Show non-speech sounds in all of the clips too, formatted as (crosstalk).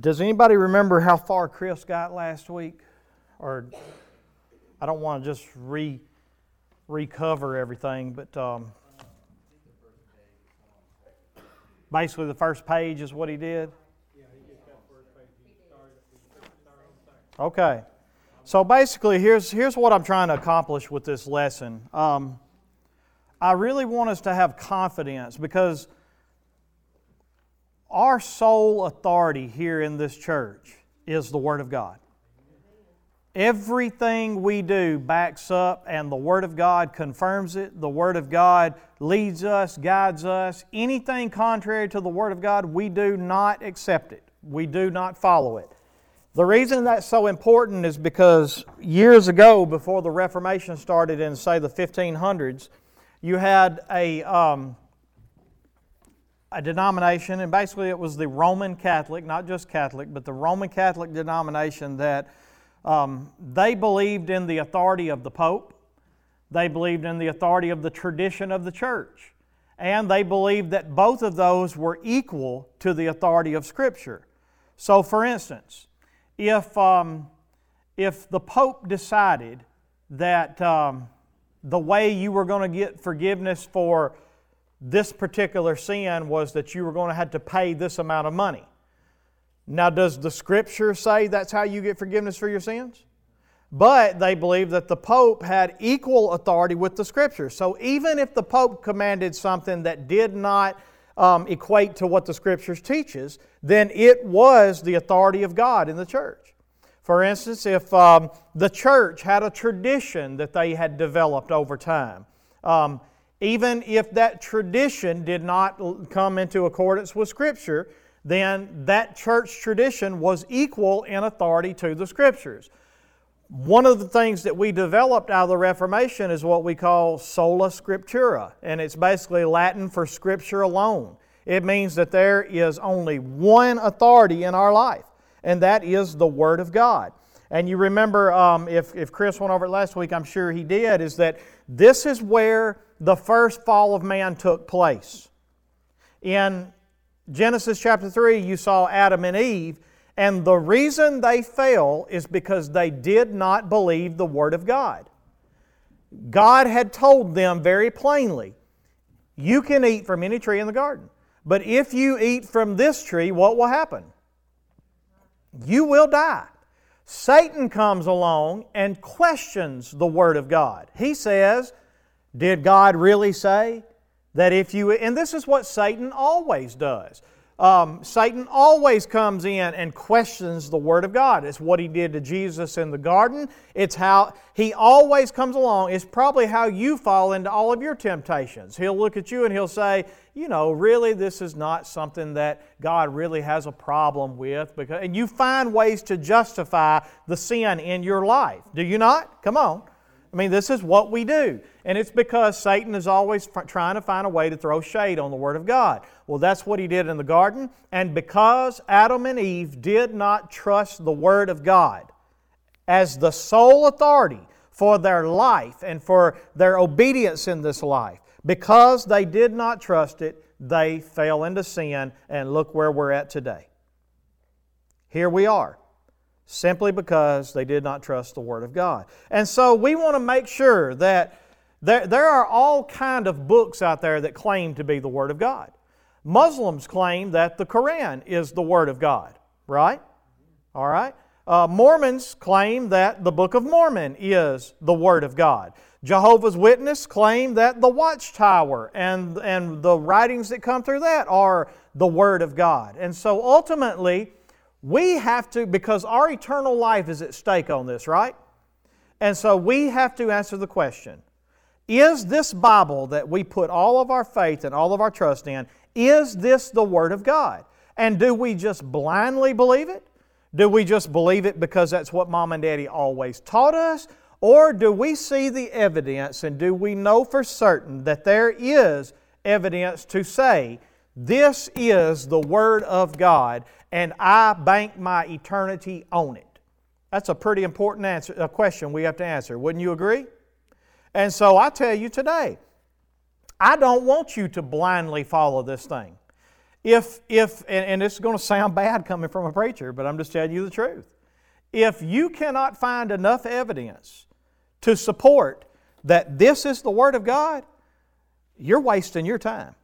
Does anybody remember how far Chris got last week? Or I don't want to just re recover everything, but um, basically the first page is what he did. Okay. So basically, here's, here's what I'm trying to accomplish with this lesson. Um, I really want us to have confidence because our sole authority here in this church is the Word of God. Everything we do backs up, and the Word of God confirms it. The Word of God leads us, guides us. Anything contrary to the Word of God, we do not accept it, we do not follow it. The reason that's so important is because years ago, before the Reformation started in, say, the 1500s, you had a. Um, a denomination, and basically it was the Roman Catholic, not just Catholic, but the Roman Catholic denomination that um, they believed in the authority of the Pope, they believed in the authority of the tradition of the church, and they believed that both of those were equal to the authority of Scripture. So, for instance, if, um, if the Pope decided that um, the way you were going to get forgiveness for this particular sin was that you were going to have to pay this amount of money. Now, does the scripture say that's how you get forgiveness for your sins? But they believe that the Pope had equal authority with the scripture. So even if the Pope commanded something that did not um, equate to what the scriptures teaches, then it was the authority of God in the church. For instance, if um, the church had a tradition that they had developed over time, um, even if that tradition did not come into accordance with Scripture, then that church tradition was equal in authority to the Scriptures. One of the things that we developed out of the Reformation is what we call sola scriptura, and it's basically Latin for Scripture alone. It means that there is only one authority in our life, and that is the Word of God. And you remember, um, if, if Chris went over it last week, I'm sure he did, is that this is where the first fall of man took place. In Genesis chapter 3, you saw Adam and Eve, and the reason they fell is because they did not believe the Word of God. God had told them very plainly, You can eat from any tree in the garden, but if you eat from this tree, what will happen? You will die. Satan comes along and questions the Word of God. He says, did God really say that if you, and this is what Satan always does. Um, Satan always comes in and questions the Word of God. It's what he did to Jesus in the garden. It's how he always comes along. It's probably how you fall into all of your temptations. He'll look at you and he'll say, you know, really, this is not something that God really has a problem with. Because, and you find ways to justify the sin in your life. Do you not? Come on. I mean, this is what we do. And it's because Satan is always trying to find a way to throw shade on the Word of God. Well, that's what he did in the garden. And because Adam and Eve did not trust the Word of God as the sole authority for their life and for their obedience in this life, because they did not trust it, they fell into sin. And look where we're at today. Here we are simply because they did not trust the Word of God. And so we want to make sure that there, there are all kind of books out there that claim to be the Word of God. Muslims claim that the Quran is the Word of God, right? All right. Uh, Mormons claim that the Book of Mormon is the Word of God. Jehovah's Witness claim that the Watchtower and, and the writings that come through that are the Word of God. And so ultimately, we have to, because our eternal life is at stake on this, right? And so we have to answer the question Is this Bible that we put all of our faith and all of our trust in, is this the Word of God? And do we just blindly believe it? Do we just believe it because that's what mom and daddy always taught us? Or do we see the evidence and do we know for certain that there is evidence to say this is the Word of God and I bank my eternity on it? That's a pretty important answer, a question we have to answer. Wouldn't you agree? And so I tell you today, I don't want you to blindly follow this thing. if, if and, and this is going to sound bad coming from a preacher, but I'm just telling you the truth. If you cannot find enough evidence to support that this is the Word of God, you're wasting your time.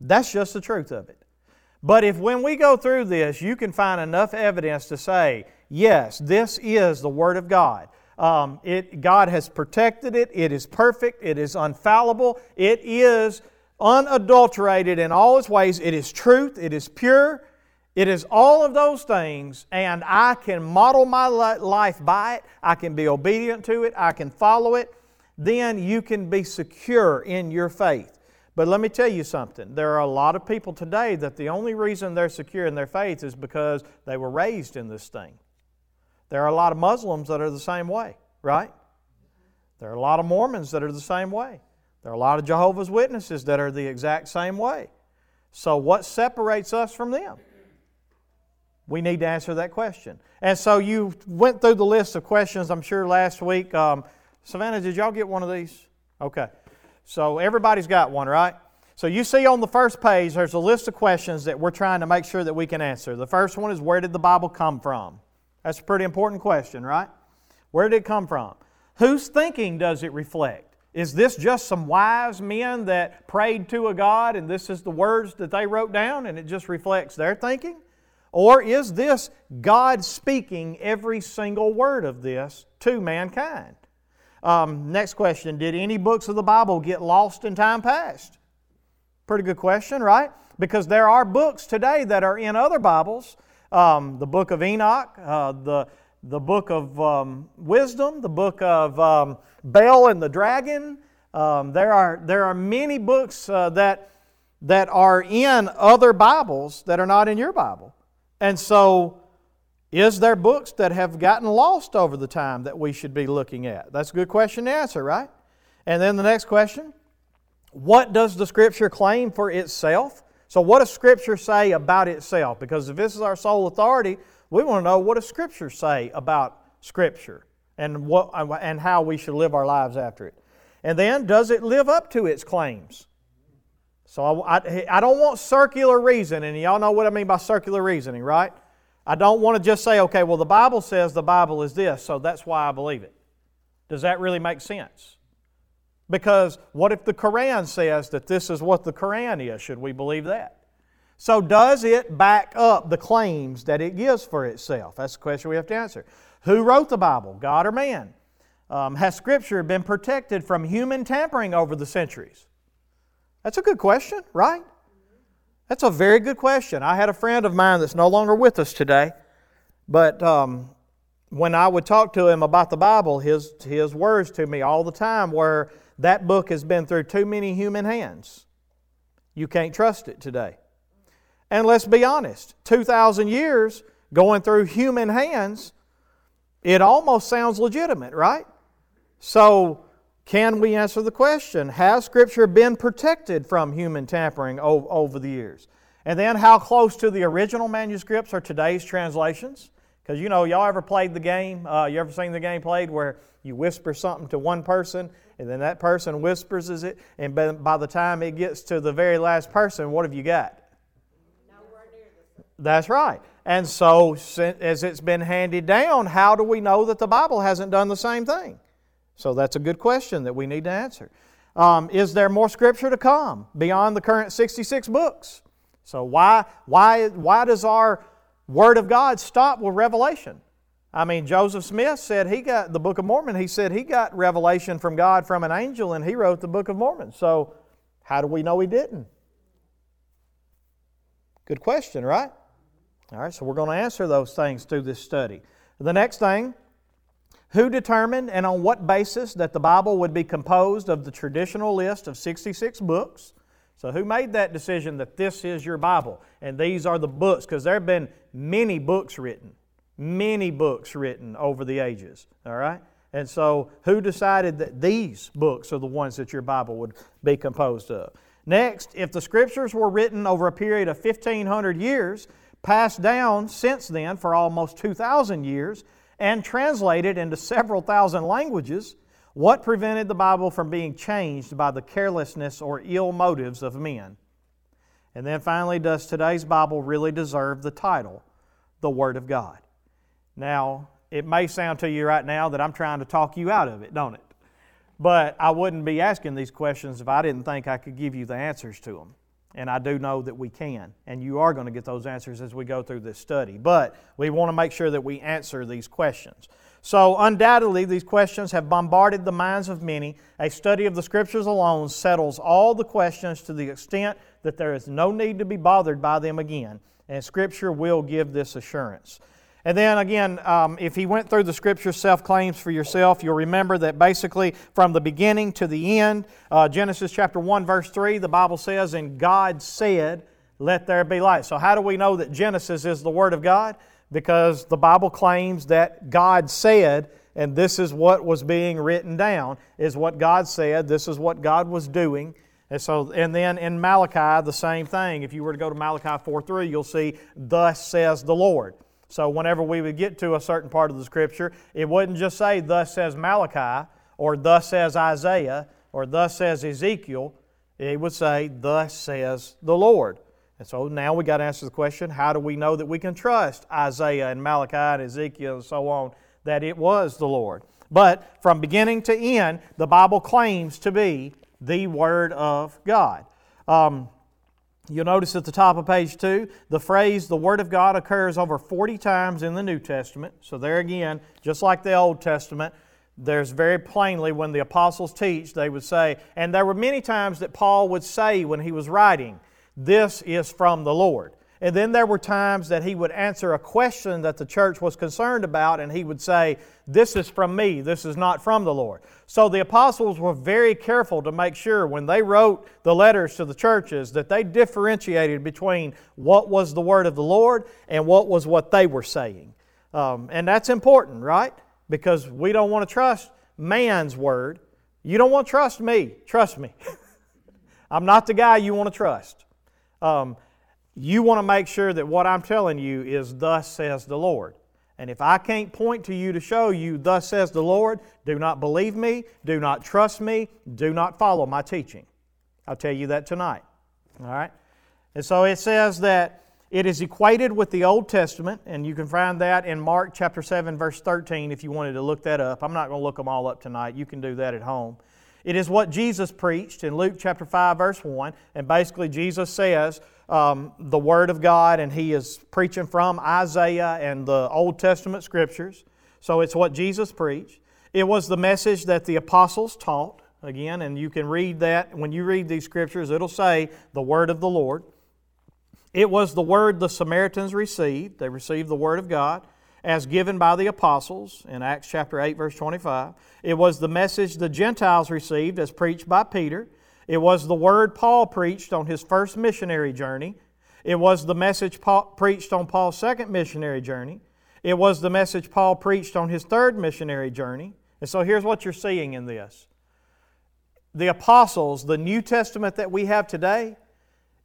That's just the truth of it. But if when we go through this, you can find enough evidence to say, yes, this is the Word of God. Um, it, God has protected it, it is perfect, it is unfallible, it is unadulterated in all its ways, it is truth, it is pure, it is all of those things, and I can model my life by it, I can be obedient to it, I can follow it, then you can be secure in your faith. But let me tell you something. There are a lot of people today that the only reason they're secure in their faith is because they were raised in this thing. There are a lot of Muslims that are the same way, right? There are a lot of Mormons that are the same way. There are a lot of Jehovah's Witnesses that are the exact same way. So, what separates us from them? We need to answer that question. And so, you went through the list of questions, I'm sure, last week. Um, Savannah, did y'all get one of these? Okay. So everybody's got one, right? So you see on the first page, there's a list of questions that we're trying to make sure that we can answer. The first one is where did the Bible come from? That's a pretty important question, right? Where did it come from? Whose thinking does it reflect? Is this just some wise men that prayed to a God and this is the words that they wrote down and it just reflects their thinking? Or is this God speaking every single word of this to mankind? Um, next question Did any books of the Bible get lost in time past? Pretty good question, right? Because there are books today that are in other Bibles um, the book of Enoch, uh, the, the book of um, wisdom, the book of um, Bel and the dragon. Um, there, are, there are many books uh, that, that are in other Bibles that are not in your Bible. And so is there books that have gotten lost over the time that we should be looking at? That's a good question to answer, right? And then the next question What does the Scripture claim for itself? So, what does Scripture say about itself? Because if this is our sole authority, we want to know what does Scripture say about Scripture and, what, and how we should live our lives after it. And then, does it live up to its claims? So, I, I, I don't want circular reasoning. Y'all know what I mean by circular reasoning, right? I don't want to just say, okay, well, the Bible says the Bible is this, so that's why I believe it. Does that really make sense? Because what if the Quran says that this is what the Quran is? Should we believe that? So, does it back up the claims that it gives for itself? That's the question we have to answer. Who wrote the Bible, God or man? Um, has Scripture been protected from human tampering over the centuries? That's a good question, right? That's a very good question. I had a friend of mine that's no longer with us today, but um, when I would talk to him about the Bible, his, his words to me all the time were, That book has been through too many human hands. You can't trust it today. And let's be honest 2,000 years going through human hands, it almost sounds legitimate, right? So, can we answer the question Has Scripture been protected from human tampering over the years? And then, how close to the original manuscripts are today's translations? Because you know, y'all ever played the game? Uh, you ever seen the game played where you whisper something to one person and then that person whispers it, and by the time it gets to the very last person, what have you got? That's right. And so, as it's been handed down, how do we know that the Bible hasn't done the same thing? So that's a good question that we need to answer. Um, is there more scripture to come beyond the current 66 books? So why, why, why does our Word of God stop with Revelation? I mean, Joseph Smith said he got the Book of Mormon, he said he got revelation from God from an angel and he wrote the Book of Mormon. So how do we know he didn't? Good question, right? All right, so we're going to answer those things through this study. The next thing who determined and on what basis that the Bible would be composed of the traditional list of 66 books? So, who made that decision that this is your Bible and these are the books? Because there have been many books written, many books written over the ages, all right? And so, who decided that these books are the ones that your Bible would be composed of? Next, if the Scriptures were written over a period of 1,500 years, passed down since then for almost 2,000 years, and translated into several thousand languages, what prevented the Bible from being changed by the carelessness or ill motives of men? And then finally, does today's Bible really deserve the title, the Word of God? Now, it may sound to you right now that I'm trying to talk you out of it, don't it? But I wouldn't be asking these questions if I didn't think I could give you the answers to them. And I do know that we can. And you are going to get those answers as we go through this study. But we want to make sure that we answer these questions. So, undoubtedly, these questions have bombarded the minds of many. A study of the Scriptures alone settles all the questions to the extent that there is no need to be bothered by them again. And Scripture will give this assurance. And then again, um, if he went through the scripture self claims for yourself, you'll remember that basically from the beginning to the end, uh, Genesis chapter 1, verse 3, the Bible says, And God said, Let there be light. So, how do we know that Genesis is the Word of God? Because the Bible claims that God said, and this is what was being written down, is what God said, this is what God was doing. And so, and then in Malachi, the same thing. If you were to go to Malachi 4 3, you'll see, Thus says the Lord. So, whenever we would get to a certain part of the Scripture, it wouldn't just say, Thus says Malachi, or Thus says Isaiah, or Thus says Ezekiel. It would say, Thus says the Lord. And so now we got to answer the question how do we know that we can trust Isaiah and Malachi and Ezekiel and so on, that it was the Lord? But from beginning to end, the Bible claims to be the Word of God. Um, You'll notice at the top of page 2, the phrase the Word of God occurs over 40 times in the New Testament. So, there again, just like the Old Testament, there's very plainly when the apostles teach, they would say, and there were many times that Paul would say when he was writing, This is from the Lord. And then there were times that he would answer a question that the church was concerned about, and he would say, This is from me, this is not from the Lord. So the apostles were very careful to make sure when they wrote the letters to the churches that they differentiated between what was the word of the Lord and what was what they were saying. Um, and that's important, right? Because we don't want to trust man's word. You don't want to trust me. Trust me. (laughs) I'm not the guy you want to trust. Um, you want to make sure that what I'm telling you is, Thus says the Lord. And if I can't point to you to show you, Thus says the Lord, do not believe me, do not trust me, do not follow my teaching. I'll tell you that tonight. All right? And so it says that it is equated with the Old Testament, and you can find that in Mark chapter 7, verse 13, if you wanted to look that up. I'm not going to look them all up tonight. You can do that at home. It is what Jesus preached in Luke chapter 5, verse 1. And basically, Jesus says um, the Word of God, and he is preaching from Isaiah and the Old Testament scriptures. So it's what Jesus preached. It was the message that the apostles taught, again, and you can read that. When you read these scriptures, it'll say the Word of the Lord. It was the Word the Samaritans received. They received the Word of God as given by the apostles in Acts chapter 8, verse 25. It was the message the Gentiles received as preached by Peter. It was the word Paul preached on his first missionary journey. It was the message Paul preached on Paul's second missionary journey. It was the message Paul preached on his third missionary journey. And so here's what you're seeing in this the apostles, the New Testament that we have today,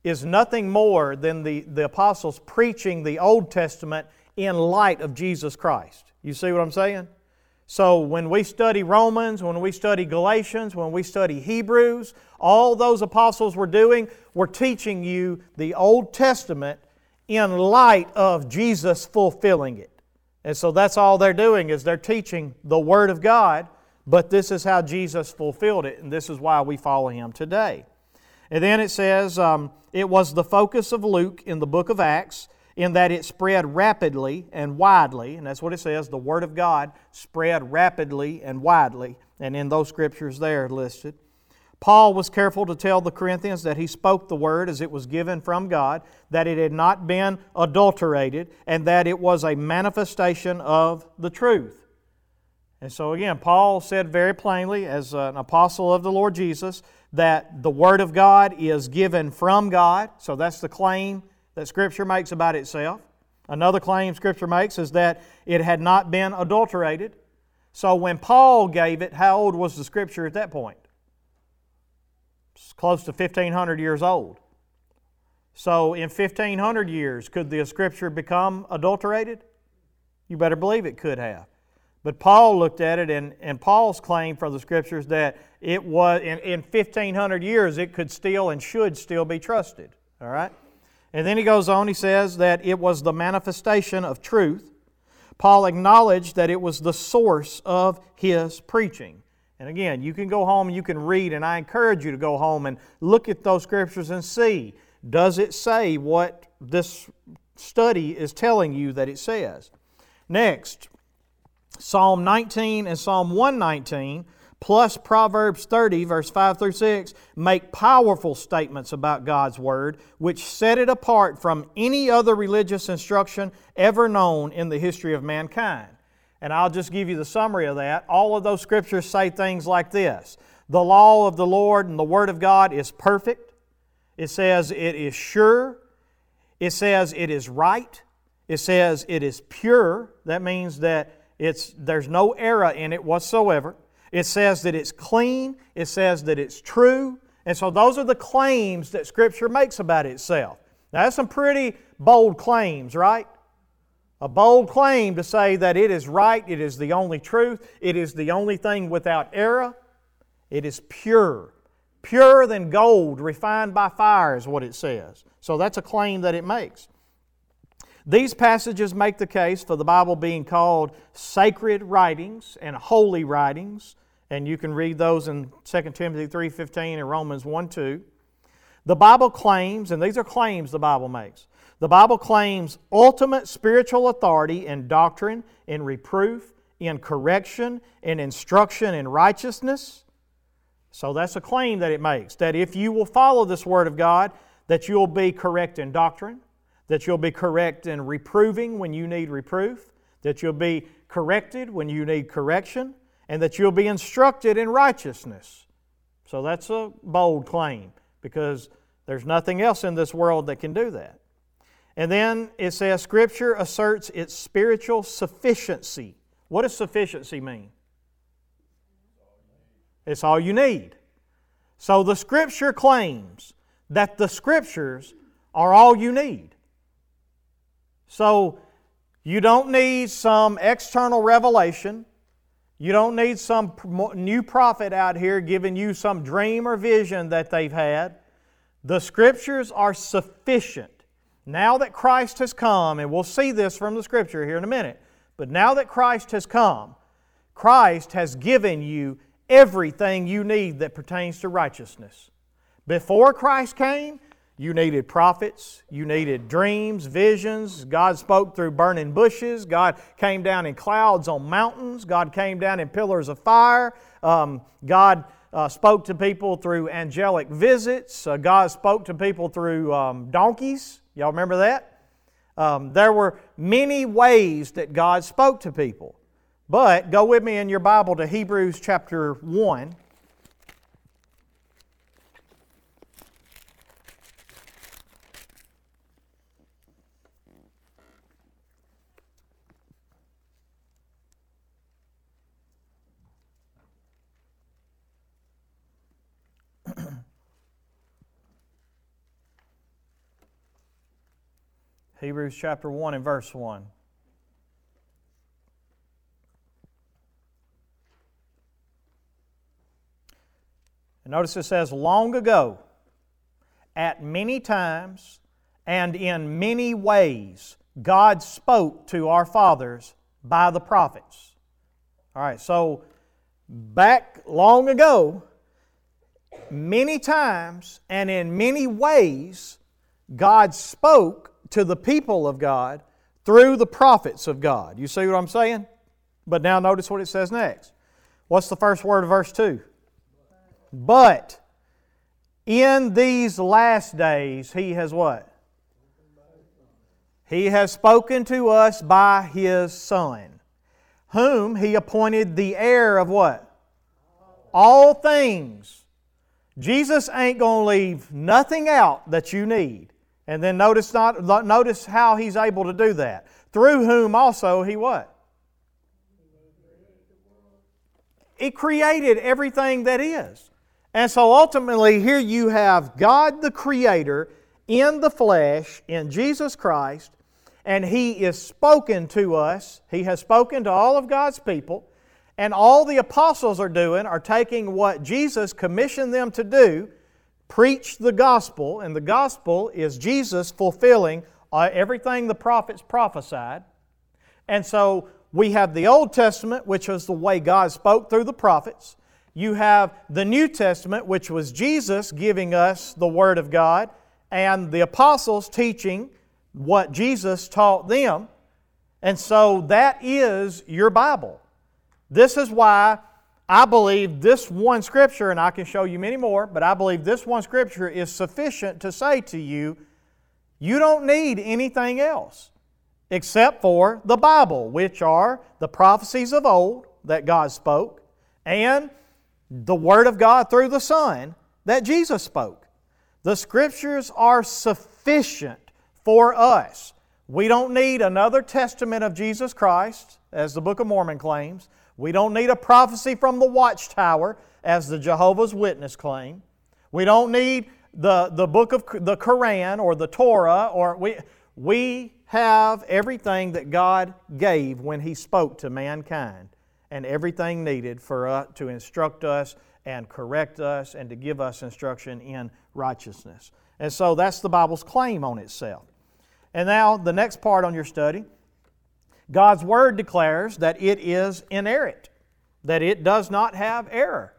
is nothing more than the, the apostles preaching the Old Testament in light of Jesus Christ. You see what I'm saying? So when we study Romans, when we study Galatians, when we study Hebrews, all those apostles were doing were teaching you the Old Testament in light of Jesus fulfilling it. And so that's all they're doing is they're teaching the Word of God, but this is how Jesus fulfilled it, and this is why we follow Him today. And then it says um, it was the focus of Luke in the book of Acts in that it spread rapidly and widely, and that's what it says the Word of God spread rapidly and widely, and in those scriptures there listed. Paul was careful to tell the Corinthians that he spoke the Word as it was given from God, that it had not been adulterated, and that it was a manifestation of the truth. And so, again, Paul said very plainly, as an apostle of the Lord Jesus, that the Word of God is given from God. So that's the claim that Scripture makes about itself. Another claim Scripture makes is that it had not been adulterated. So when Paul gave it, how old was the Scripture at that point? It's close to 1,500 years old. So in 1,500 years, could the Scripture become adulterated? You better believe it could have. But Paul looked at it, and, and Paul's claim from the Scriptures that it was in, in 1,500 years it could still and should still be trusted. All right? And then he goes on, he says that it was the manifestation of truth. Paul acknowledged that it was the source of his preaching. And again, you can go home and you can read, and I encourage you to go home and look at those scriptures and see does it say what this study is telling you that it says? Next, Psalm 19 and Psalm 119 plus Proverbs 30, verse 5 through 6, make powerful statements about God's Word, which set it apart from any other religious instruction ever known in the history of mankind. And I'll just give you the summary of that. All of those scriptures say things like this The law of the Lord and the Word of God is perfect. It says it is sure. It says it is right. It says it is pure. That means that it's, there's no error in it whatsoever. It says that it's clean. It says that it's true. And so those are the claims that Scripture makes about itself. Now, that's some pretty bold claims, right? A bold claim to say that it is right, it is the only truth, it is the only thing without error, it is pure. Purer than gold refined by fire is what it says. So that's a claim that it makes. These passages make the case for the Bible being called sacred writings and holy writings, and you can read those in 2 Timothy 3:15 and Romans 1:2. The Bible claims, and these are claims the Bible makes. The Bible claims ultimate spiritual authority in doctrine, in reproof, in correction, in instruction in righteousness. So that's a claim that it makes that if you will follow this word of God, that you'll be correct in doctrine, that you'll be correct in reproving when you need reproof, that you'll be corrected when you need correction, and that you'll be instructed in righteousness. So that's a bold claim because there's nothing else in this world that can do that. And then it says Scripture asserts its spiritual sufficiency. What does sufficiency mean? It's all you need. So the Scripture claims that the Scriptures are all you need. So you don't need some external revelation. You don't need some new prophet out here giving you some dream or vision that they've had. The Scriptures are sufficient. Now that Christ has come, and we'll see this from the Scripture here in a minute, but now that Christ has come, Christ has given you everything you need that pertains to righteousness. Before Christ came, you needed prophets. You needed dreams, visions. God spoke through burning bushes. God came down in clouds on mountains. God came down in pillars of fire. Um, God uh, spoke to people through angelic visits. Uh, God spoke to people through um, donkeys. Y'all remember that? Um, there were many ways that God spoke to people. But go with me in your Bible to Hebrews chapter 1. Hebrews chapter 1 and verse 1. And notice it says, long ago, at many times and in many ways, God spoke to our fathers by the prophets. All right, so back long ago, many times and in many ways, God spoke to the people of God through the prophets of God. You see what I'm saying? But now notice what it says next. What's the first word of verse 2? But in these last days, He has what? He has spoken to us by His Son, whom He appointed the heir of what? All things. Jesus ain't going to leave nothing out that you need. And then notice, not, notice how he's able to do that. Through whom also he what? He created everything that is. And so ultimately, here you have God the Creator in the flesh, in Jesus Christ, and He is spoken to us. He has spoken to all of God's people, and all the apostles are doing are taking what Jesus commissioned them to do preach the gospel, and the gospel is Jesus fulfilling uh, everything the prophets prophesied. And so we have the Old Testament, which was the way God spoke through the prophets. You have the New Testament, which was Jesus giving us the Word of God, and the apostles teaching what Jesus taught them. And so that is your Bible. This is why I believe this one scripture, and I can show you many more, but I believe this one scripture is sufficient to say to you, you don't need anything else except for the Bible, which are the prophecies of old that God spoke, and the Word of God through the Son that Jesus spoke. The Scriptures are sufficient for us. We don't need another testament of Jesus Christ, as the Book of Mormon claims. We don't need a prophecy from the watchtower, as the Jehovah's Witness claim. We don't need the, the book of the Quran or the Torah, or we, we have everything that God gave when He spoke to mankind and everything needed for us to instruct us and correct us and to give us instruction in righteousness. And so that's the Bible's claim on itself. And now, the next part on your study God's Word declares that it is inerrant, that it does not have error.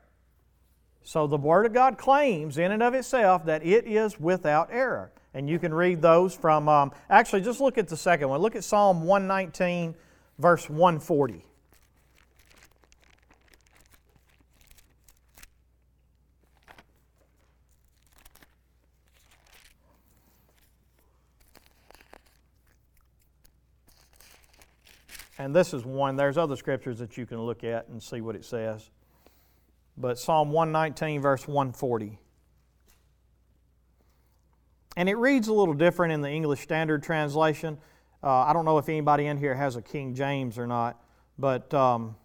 So the Word of God claims in and of itself that it is without error. And you can read those from, um, actually, just look at the second one. Look at Psalm 119, verse 140. And this is one, there's other scriptures that you can look at and see what it says. But Psalm 119, verse 140. And it reads a little different in the English Standard Translation. Uh, I don't know if anybody in here has a King James or not, but, um,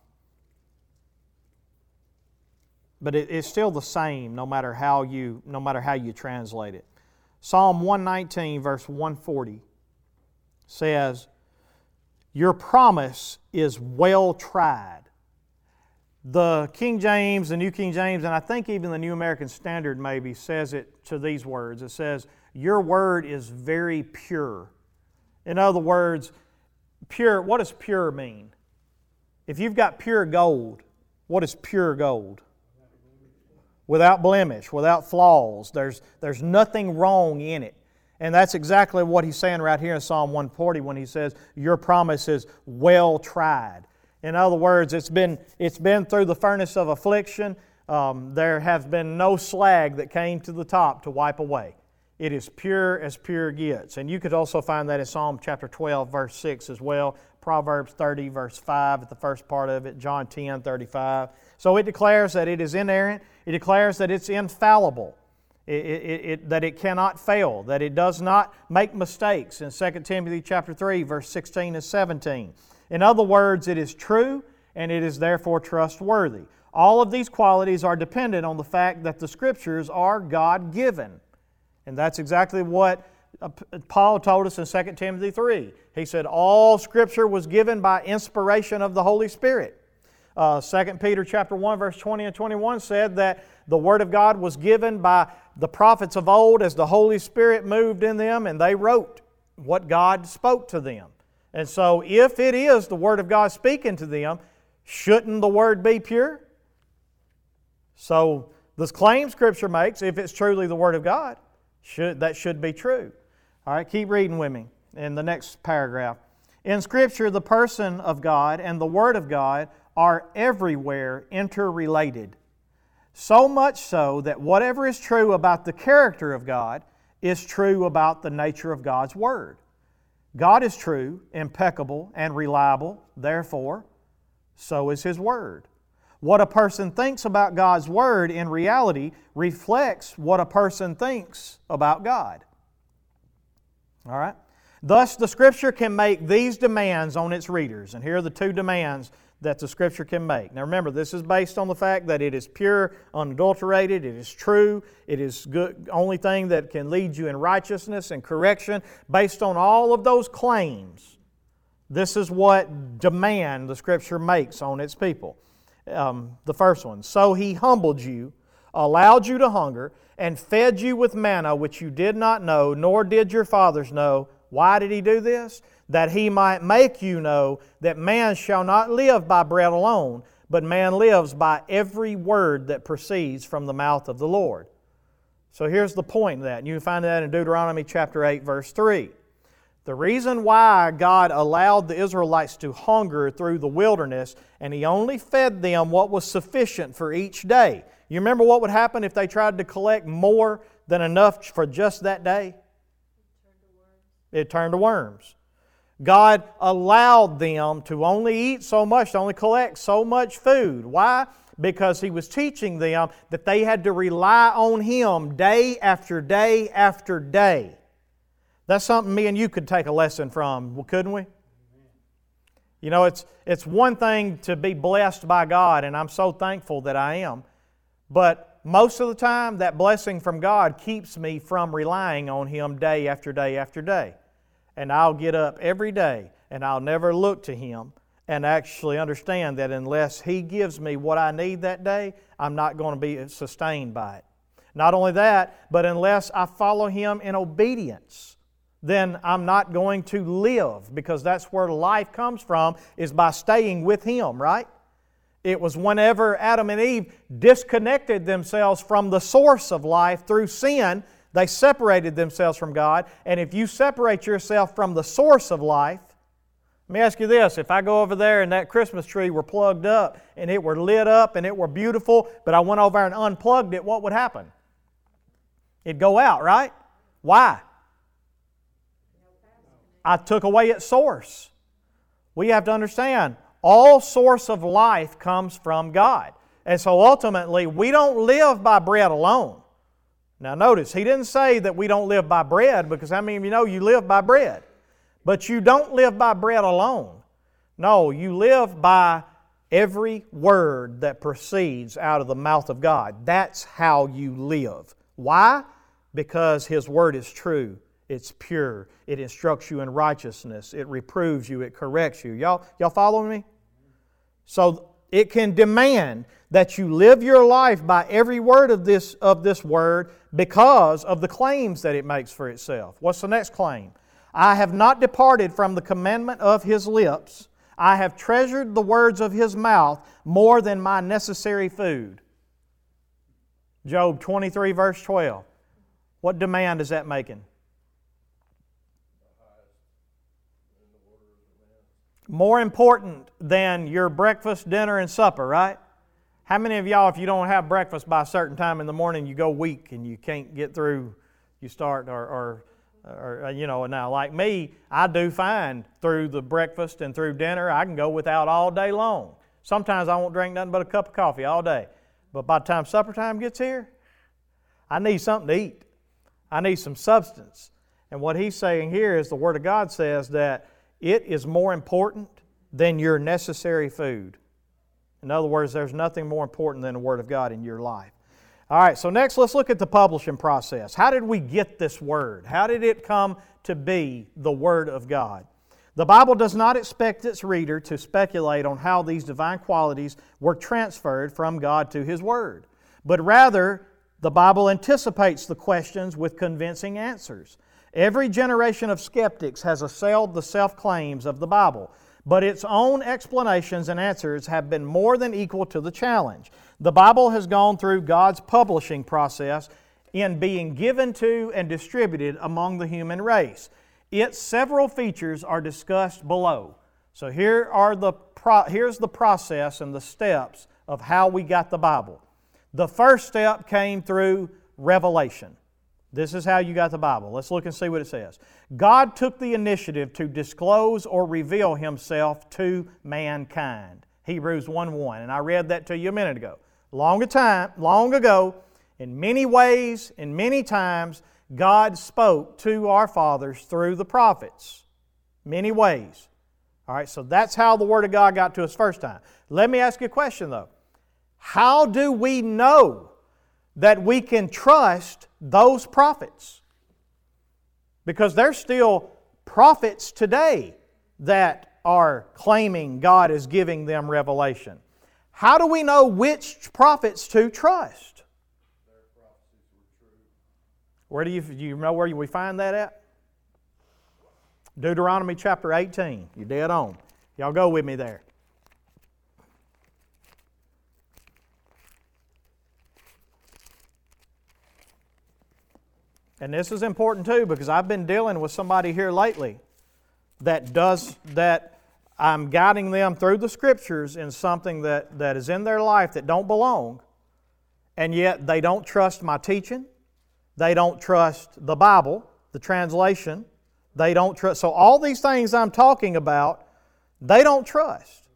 but it, it's still the same no matter, how you, no matter how you translate it. Psalm 119, verse 140 says, your promise is well tried. The King James, the New King James, and I think even the New American Standard maybe says it to these words. It says, Your word is very pure. In other words, pure, what does pure mean? If you've got pure gold, what is pure gold? Without blemish, without flaws. There's, there's nothing wrong in it. And that's exactly what he's saying right here in Psalm 140 when he says, Your promise is well tried. In other words, it's been, it's been through the furnace of affliction. Um, there has been no slag that came to the top to wipe away. It is pure as pure gets. And you could also find that in Psalm chapter 12, verse 6 as well, Proverbs 30, verse 5 at the first part of it, John 10, 35. So it declares that it is inerrant, it declares that it's infallible. It, it, it, that it cannot fail, that it does not make mistakes in 2 Timothy chapter 3, verse 16 and 17. In other words, it is true and it is therefore trustworthy. All of these qualities are dependent on the fact that the Scriptures are God given. And that's exactly what uh, Paul told us in 2 Timothy 3. He said, All Scripture was given by inspiration of the Holy Spirit. Uh, 2 Peter chapter 1, verse 20 and 21 said that the Word of God was given by the prophets of old as the Holy Spirit moved in them and they wrote what God spoke to them. And so, if it is the Word of God speaking to them, shouldn't the Word be pure? So, this claim Scripture makes, if it's truly the Word of God, should, that should be true. All right, keep reading with me in the next paragraph. In Scripture, the person of God and the Word of God are everywhere interrelated. So much so that whatever is true about the character of God is true about the nature of God's Word. God is true, impeccable, and reliable, therefore, so is His Word. What a person thinks about God's Word in reality reflects what a person thinks about God. All right? Thus, the Scripture can make these demands on its readers. And here are the two demands that the Scripture can make. Now remember, this is based on the fact that it is pure, unadulterated, it is true, it is good, only thing that can lead you in righteousness and correction. Based on all of those claims, this is what demand the Scripture makes on its people. Um, the first one, so he humbled you allowed you to hunger, and fed you with manna which you did not know, nor did your fathers know. Why did he do this? That he might make you know that man shall not live by bread alone, but man lives by every word that proceeds from the mouth of the Lord. So here's the point of that. And you find that in Deuteronomy chapter 8, verse 3. The reason why God allowed the Israelites to hunger through the wilderness and He only fed them what was sufficient for each day. You remember what would happen if they tried to collect more than enough for just that day? It turned to worms. God allowed them to only eat so much, to only collect so much food. Why? Because He was teaching them that they had to rely on Him day after day after day. That's something me and you could take a lesson from, couldn't we? You know, it's, it's one thing to be blessed by God, and I'm so thankful that I am. But most of the time, that blessing from God keeps me from relying on Him day after day after day. And I'll get up every day and I'll never look to Him and actually understand that unless He gives me what I need that day, I'm not going to be sustained by it. Not only that, but unless I follow Him in obedience, then I'm not going to live because that's where life comes from, is by staying with Him, right? It was whenever Adam and Eve disconnected themselves from the source of life through sin, they separated themselves from God. And if you separate yourself from the source of life, let me ask you this if I go over there and that Christmas tree were plugged up and it were lit up and it were beautiful, but I went over there and unplugged it, what would happen? It'd go out, right? Why? I took away its source. We have to understand all source of life comes from God. And so ultimately, we don't live by bread alone. Now, notice, he didn't say that we don't live by bread because how many of you know you live by bread? But you don't live by bread alone. No, you live by every word that proceeds out of the mouth of God. That's how you live. Why? Because His Word is true it's pure. It instructs you in righteousness. It reproves you. It corrects you. Y'all, y'all following me? So it can demand that you live your life by every word of this, of this word because of the claims that it makes for itself. What's the next claim? I have not departed from the commandment of his lips. I have treasured the words of his mouth more than my necessary food. Job 23, verse 12. What demand is that making? More important than your breakfast, dinner, and supper, right? How many of y'all, if you don't have breakfast by a certain time in the morning, you go weak and you can't get through, you start, or, or, or uh, you know, and now like me, I do fine through the breakfast and through dinner. I can go without all day long. Sometimes I won't drink nothing but a cup of coffee all day. But by the time supper time gets here, I need something to eat. I need some substance. And what he's saying here is the Word of God says that it is more important than your necessary food. In other words, there's nothing more important than the Word of God in your life. All right, so next let's look at the publishing process. How did we get this Word? How did it come to be the Word of God? The Bible does not expect its reader to speculate on how these divine qualities were transferred from God to His Word, but rather, the Bible anticipates the questions with convincing answers. Every generation of skeptics has assailed the self claims of the Bible, but its own explanations and answers have been more than equal to the challenge. The Bible has gone through God's publishing process in being given to and distributed among the human race. Its several features are discussed below. So here are the pro- here's the process and the steps of how we got the Bible. The first step came through revelation. This is how you got the Bible. Let's look and see what it says. God took the initiative to disclose or reveal Himself to mankind. Hebrews 1 1. And I read that to you a minute ago. Long, a time, long ago, in many ways, in many times, God spoke to our fathers through the prophets. Many ways. All right, so that's how the Word of God got to us first time. Let me ask you a question though. How do we know that we can trust those prophets. Because there's still prophets today that are claiming God is giving them revelation. How do we know which prophets to trust? Where do you, do you know where we find that at? Deuteronomy chapter 18. You're dead on. Y'all go with me there. And this is important too because I've been dealing with somebody here lately that does that I'm guiding them through the scriptures in something that, that is in their life that don't belong, and yet they don't trust my teaching, they don't trust the Bible, the translation, they don't trust. So all these things I'm talking about, they don't trust.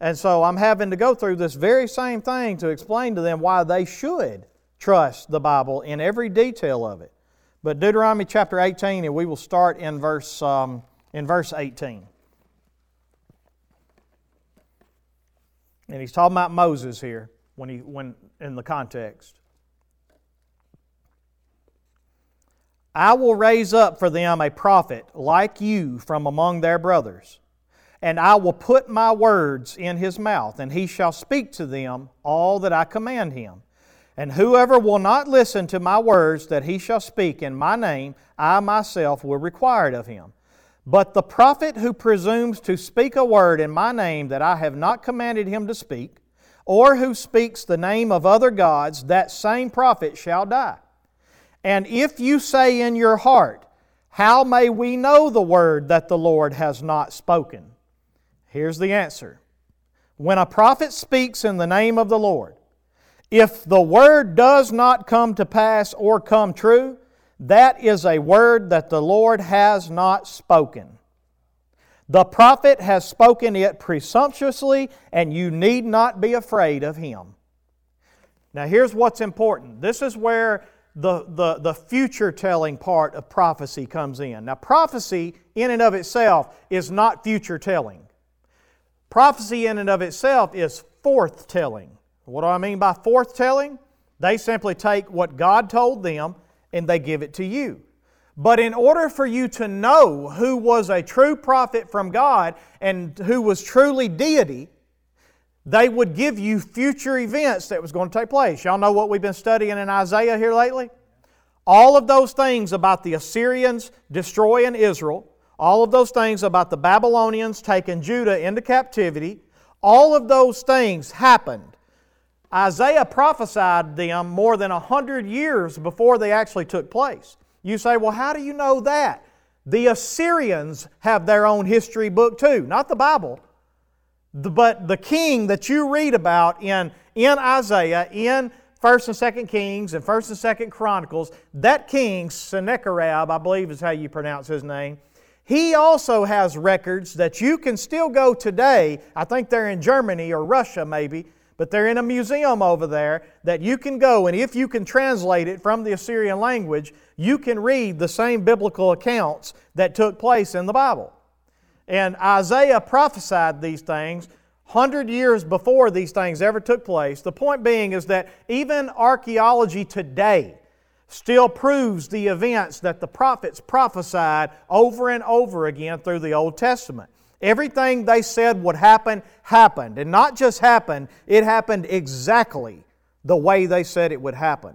And so I'm having to go through this very same thing to explain to them why they should trust the Bible in every detail of it. But Deuteronomy chapter 18, and we will start in verse, um, in verse 18. And he's talking about Moses here when he, when, in the context. I will raise up for them a prophet like you from among their brothers, and I will put my words in his mouth, and he shall speak to them all that I command him. And whoever will not listen to my words that he shall speak in my name, I myself will require it of him. But the prophet who presumes to speak a word in my name that I have not commanded him to speak, or who speaks the name of other gods, that same prophet shall die. And if you say in your heart, How may we know the word that the Lord has not spoken? Here's the answer. When a prophet speaks in the name of the Lord, if the word does not come to pass or come true, that is a word that the Lord has not spoken. The prophet has spoken it presumptuously, and you need not be afraid of him. Now, here's what's important. This is where the, the, the future telling part of prophecy comes in. Now, prophecy in and of itself is not future telling, prophecy in and of itself is forth telling. What do I mean by forthtelling? They simply take what God told them and they give it to you. But in order for you to know who was a true prophet from God and who was truly deity, they would give you future events that was going to take place. Y'all know what we've been studying in Isaiah here lately? All of those things about the Assyrians destroying Israel, all of those things about the Babylonians taking Judah into captivity, all of those things happened Isaiah prophesied them more than a hundred years before they actually took place. You say, well, how do you know that? The Assyrians have their own history book too, not the Bible. But the king that you read about in, in Isaiah, in 1st and 2nd Kings and 1st and 2nd Chronicles, that king, Sennacherib, I believe is how you pronounce his name, he also has records that you can still go today. I think they're in Germany or Russia maybe but they're in a museum over there that you can go, and if you can translate it from the Assyrian language, you can read the same biblical accounts that took place in the Bible. And Isaiah prophesied these things 100 years before these things ever took place. The point being is that even archaeology today still proves the events that the prophets prophesied over and over again through the Old Testament. Everything they said would happen, happened. And not just happened, it happened exactly the way they said it would happen.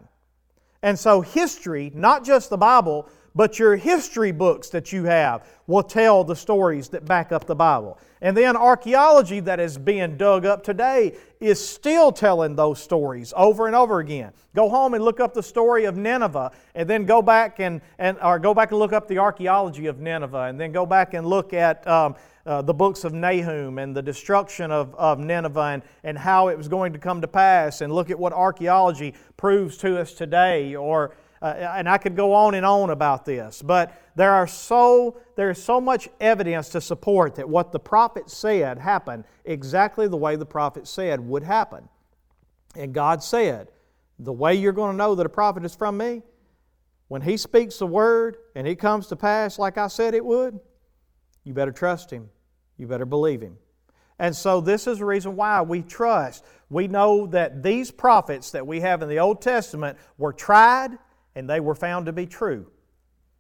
And so, history, not just the Bible, but your history books that you have will tell the stories that back up the Bible. And then archaeology that is being dug up today is still telling those stories over and over again. Go home and look up the story of Nineveh, and then go back and, and or go back and look up the archaeology of Nineveh, and then go back and look at um, uh, the books of Nahum and the destruction of, of Nineveh and, and how it was going to come to pass, and look at what archaeology proves to us today. Or, uh, and I could go on and on about this, but there are so there is so much evidence to support that what the prophet said happened exactly the way the prophet said would happen. And God said, the way you're going to know that a prophet is from me, when he speaks the word and it comes to pass like I said it would, you better trust Him. You better believe Him. And so, this is the reason why we trust. We know that these prophets that we have in the Old Testament were tried and they were found to be true.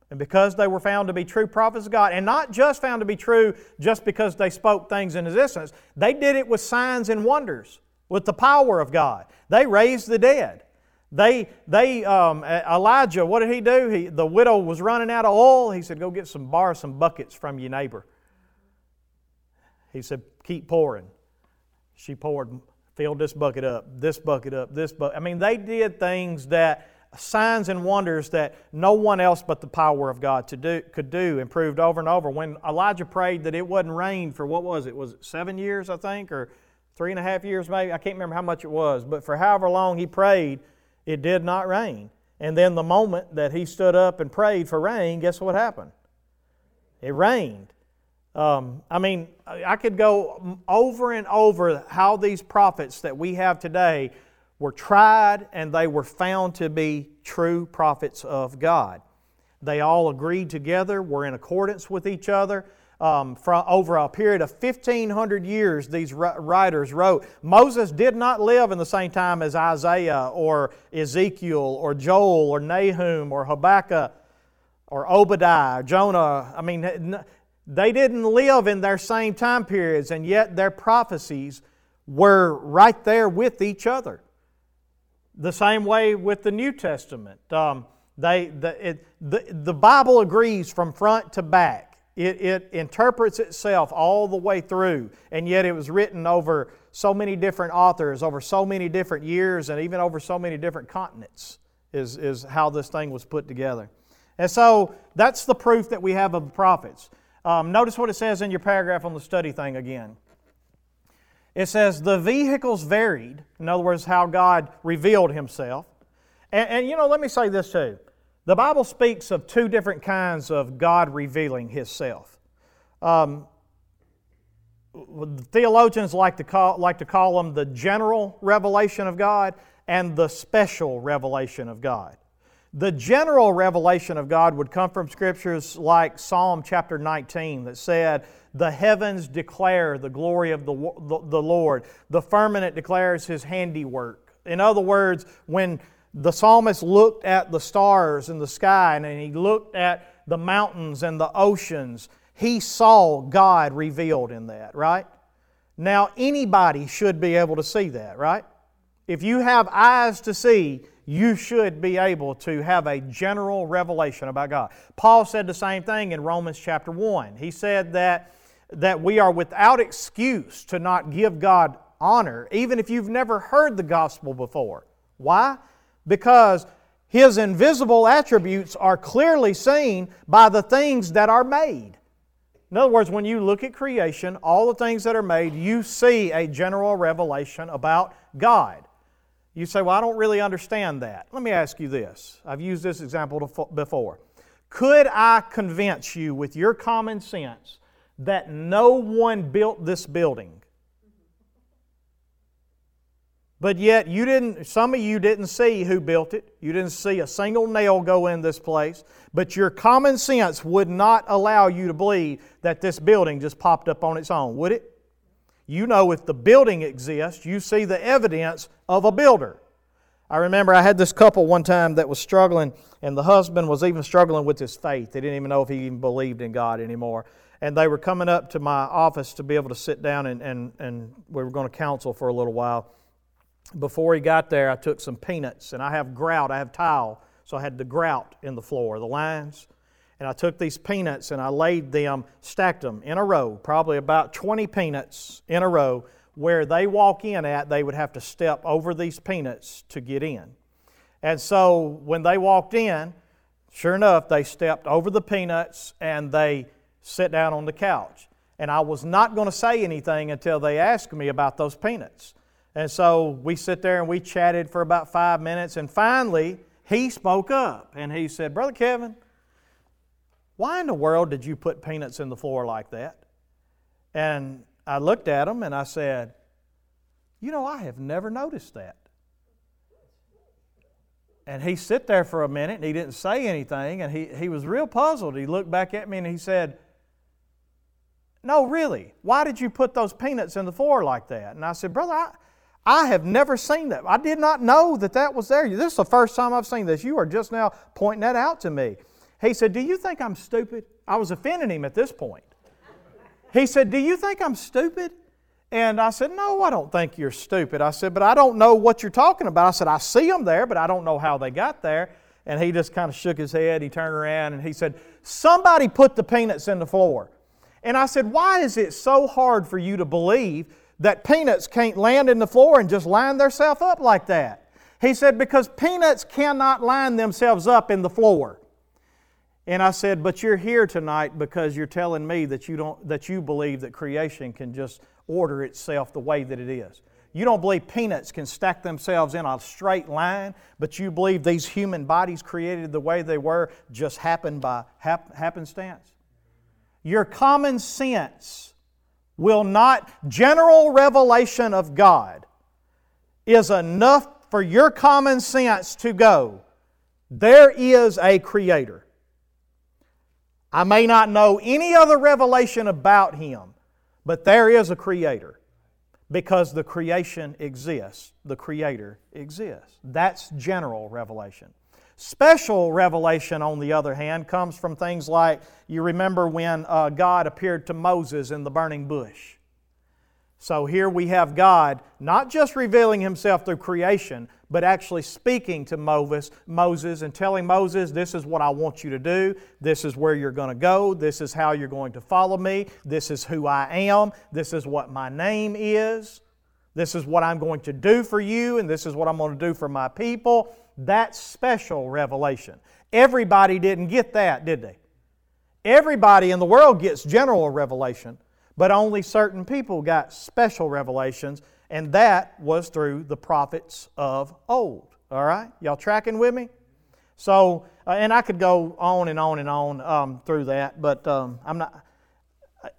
And because they were found to be true prophets of God, and not just found to be true just because they spoke things in existence, they did it with signs and wonders, with the power of God. They raised the dead. They, they, um, Elijah, what did he do? He, the widow was running out of oil. He said, Go get some, borrow some buckets from your neighbor. He said, Keep pouring. She poured, filled this bucket up, this bucket up, this bucket. I mean, they did things that, signs and wonders that no one else but the power of God to do, could do, and proved over and over. When Elijah prayed that it wouldn't rain for what was it? Was it seven years, I think, or three and a half years maybe? I can't remember how much it was, but for however long he prayed, it did not rain. And then the moment that he stood up and prayed for rain, guess what happened? It rained. Um, I mean, I could go over and over how these prophets that we have today were tried and they were found to be true prophets of God. They all agreed together, were in accordance with each other um, from over a period of 1,500 years, these writers wrote. Moses did not live in the same time as Isaiah or Ezekiel or Joel or Nahum or Habakkuk or Obadiah, or Jonah. I mean, they didn't live in their same time periods, and yet their prophecies were right there with each other. The same way with the New Testament. Um, they, the, it, the, the Bible agrees from front to back it, it interprets itself all the way through, and yet it was written over so many different authors, over so many different years, and even over so many different continents, is, is how this thing was put together. And so that's the proof that we have of the prophets. Um, notice what it says in your paragraph on the study thing again. It says, the vehicles varied, in other words, how God revealed Himself. And, and you know, let me say this too. The Bible speaks of two different kinds of God revealing Himself. Um, theologians like to, call, like to call them the general revelation of God and the special revelation of God. The general revelation of God would come from scriptures like Psalm chapter 19 that said, The heavens declare the glory of the, the, the Lord, the firmament declares His handiwork. In other words, when the psalmist looked at the stars in the sky and he looked at the mountains and the oceans. He saw God revealed in that, right? Now, anybody should be able to see that, right? If you have eyes to see, you should be able to have a general revelation about God. Paul said the same thing in Romans chapter 1. He said that, that we are without excuse to not give God honor, even if you've never heard the gospel before. Why? because his invisible attributes are clearly seen by the things that are made. In other words, when you look at creation, all the things that are made, you see a general revelation about God. You say, Well, I don't really understand that. Let me ask you this. I've used this example before. Could I convince you with your common sense that no one built this building? But yet, you didn't, some of you didn't see who built it. You didn't see a single nail go in this place. But your common sense would not allow you to believe that this building just popped up on its own, would it? You know, if the building exists, you see the evidence of a builder. I remember I had this couple one time that was struggling, and the husband was even struggling with his faith. They didn't even know if he even believed in God anymore. And they were coming up to my office to be able to sit down, and, and, and we were going to counsel for a little while before he got there, I took some peanuts, and I have grout, I have tile, so I had the grout in the floor, the lines. And I took these peanuts and I laid them, stacked them in a row, probably about 20 peanuts in a row. Where they walk in at, they would have to step over these peanuts to get in. And so when they walked in, sure enough, they stepped over the peanuts and they sat down on the couch. And I was not going to say anything until they asked me about those peanuts. And so we sit there and we chatted for about five minutes, and finally he spoke up and he said, Brother Kevin, why in the world did you put peanuts in the floor like that? And I looked at him and I said, You know, I have never noticed that. And he sit there for a minute and he didn't say anything and he, he was real puzzled. He looked back at me and he said, No, really, why did you put those peanuts in the floor like that? And I said, Brother, I, I have never seen that. I did not know that that was there. This is the first time I've seen this. You are just now pointing that out to me. He said, Do you think I'm stupid? I was offending him at this point. He said, Do you think I'm stupid? And I said, No, I don't think you're stupid. I said, But I don't know what you're talking about. I said, I see them there, but I don't know how they got there. And he just kind of shook his head. He turned around and he said, Somebody put the peanuts in the floor. And I said, Why is it so hard for you to believe that peanuts can't land in the floor and just line themselves up like that? He said, Because peanuts cannot line themselves up in the floor. And I said, But you're here tonight because you're telling me that you, don't, that you believe that creation can just order itself the way that it is. You don't believe peanuts can stack themselves in a straight line, but you believe these human bodies created the way they were just happened by hap- happenstance. Your common sense will not, general revelation of God is enough for your common sense to go, there is a creator. I may not know any other revelation about him, but there is a creator because the creation exists. The creator exists. That's general revelation. Special revelation, on the other hand, comes from things like you remember when uh, God appeared to Moses in the burning bush. So here we have God not just revealing himself through creation, but actually speaking to Moses, Moses and telling Moses, This is what I want you to do. This is where you're going to go. This is how you're going to follow me. This is who I am. This is what my name is. This is what I'm going to do for you, and this is what I'm going to do for my people. That's special revelation. Everybody didn't get that, did they? Everybody in the world gets general revelation. But only certain people got special revelations, and that was through the prophets of old. All right? Y'all tracking with me? So, uh, and I could go on and on and on um, through that, but um, I'm not.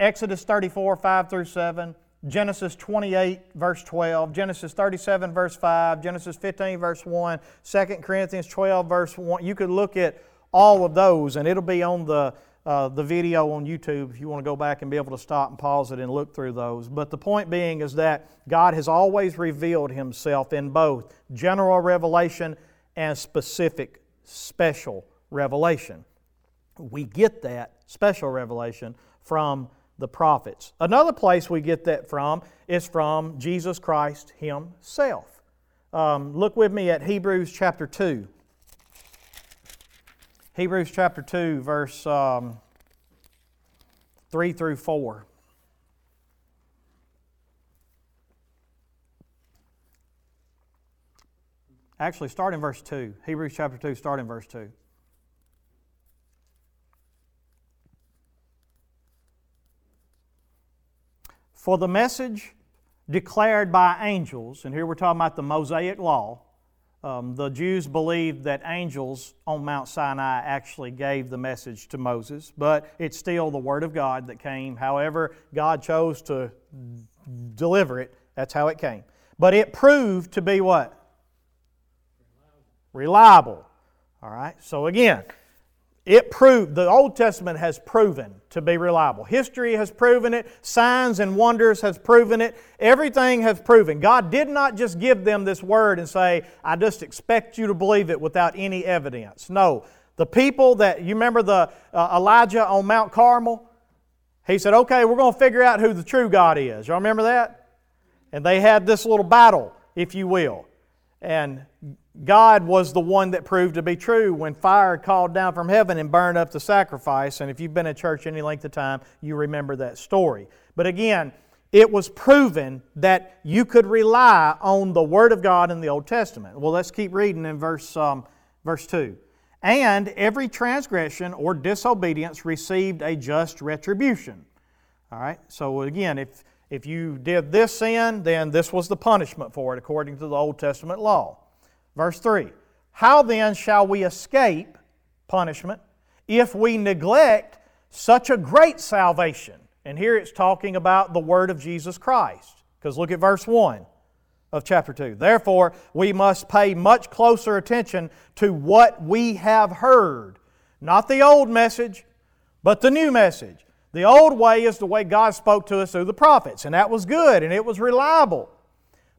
Exodus 34, 5 through 7, Genesis 28, verse 12, Genesis 37, verse 5, Genesis 15, verse 1, 2 Corinthians 12, verse 1. You could look at all of those, and it'll be on the uh, the video on YouTube if you want to go back and be able to stop and pause it and look through those. But the point being is that God has always revealed Himself in both general revelation and specific special revelation. We get that special revelation from the prophets. Another place we get that from is from Jesus Christ Himself. Um, look with me at Hebrews chapter 2. Hebrews chapter 2, verse um, 3 through 4. Actually, start in verse 2. Hebrews chapter 2, start in verse 2. For the message declared by angels, and here we're talking about the Mosaic Law, um, the Jews believed that angels on Mount Sinai actually gave the message to Moses, but it's still the Word of God that came. However, God chose to deliver it, that's how it came. But it proved to be what? Reliable. All right, so again, it proved, the Old Testament has proven to be reliable. History has proven it, signs and wonders has proven it, everything has proven. God did not just give them this word and say, I just expect you to believe it without any evidence. No. The people that, you remember the uh, Elijah on Mount Carmel? He said, okay, we're going to figure out who the true God is. Y'all remember that? And they had this little battle, if you will. And God was the one that proved to be true when fire called down from heaven and burned up the sacrifice. And if you've been in church any length of time, you remember that story. But again, it was proven that you could rely on the Word of God in the Old Testament. Well, let's keep reading in verse, um, verse 2. And every transgression or disobedience received a just retribution. All right, so again, if, if you did this sin, then this was the punishment for it according to the Old Testament law. Verse 3 How then shall we escape punishment if we neglect such a great salvation? And here it's talking about the word of Jesus Christ. Because look at verse 1 of chapter 2. Therefore, we must pay much closer attention to what we have heard. Not the old message, but the new message. The old way is the way God spoke to us through the prophets, and that was good and it was reliable.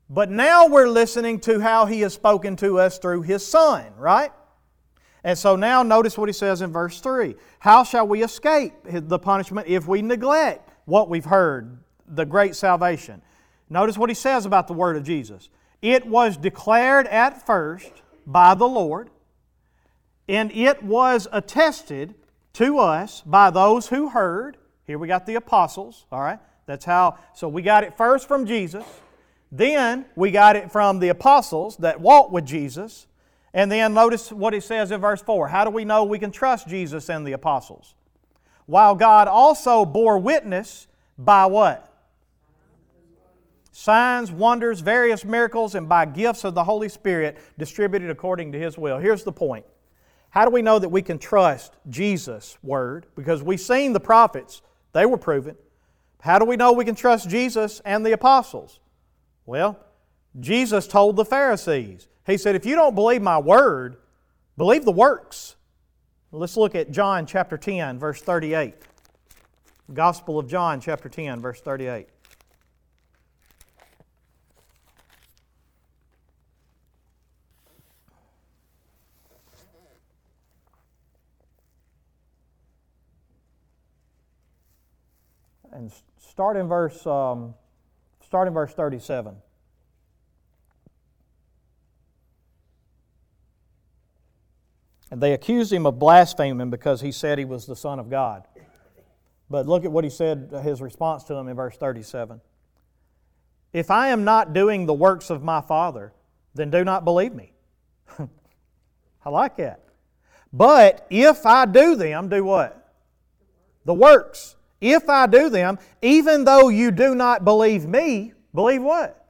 But now we're listening to how He has spoken to us through His Son, right? And so now notice what He says in verse 3 How shall we escape the punishment if we neglect what we've heard, the great salvation? Notice what he says about the word of Jesus. It was declared at first by the Lord, and it was attested to us by those who heard. Here we got the apostles, all right? That's how, so we got it first from Jesus. Then we got it from the apostles that walked with Jesus. And then notice what he says in verse 4. How do we know we can trust Jesus and the apostles? While God also bore witness by what? Signs, wonders, various miracles, and by gifts of the Holy Spirit distributed according to his will. Here's the point. How do we know that we can trust Jesus' word? Because we've seen the prophets, they were proven. How do we know we can trust Jesus and the apostles? Well, Jesus told the Pharisees, He said, If you don't believe my word, believe the works. Let's look at John chapter 10, verse 38. Gospel of John chapter 10, verse 38. And start in verse um, Start in verse 37. And they accused him of blaspheming because he said he was the Son of God. But look at what he said, his response to them in verse 37. If I am not doing the works of my Father, then do not believe me. (laughs) I like that. But if I do them, do what? The works. If I do them, even though you do not believe me, believe what?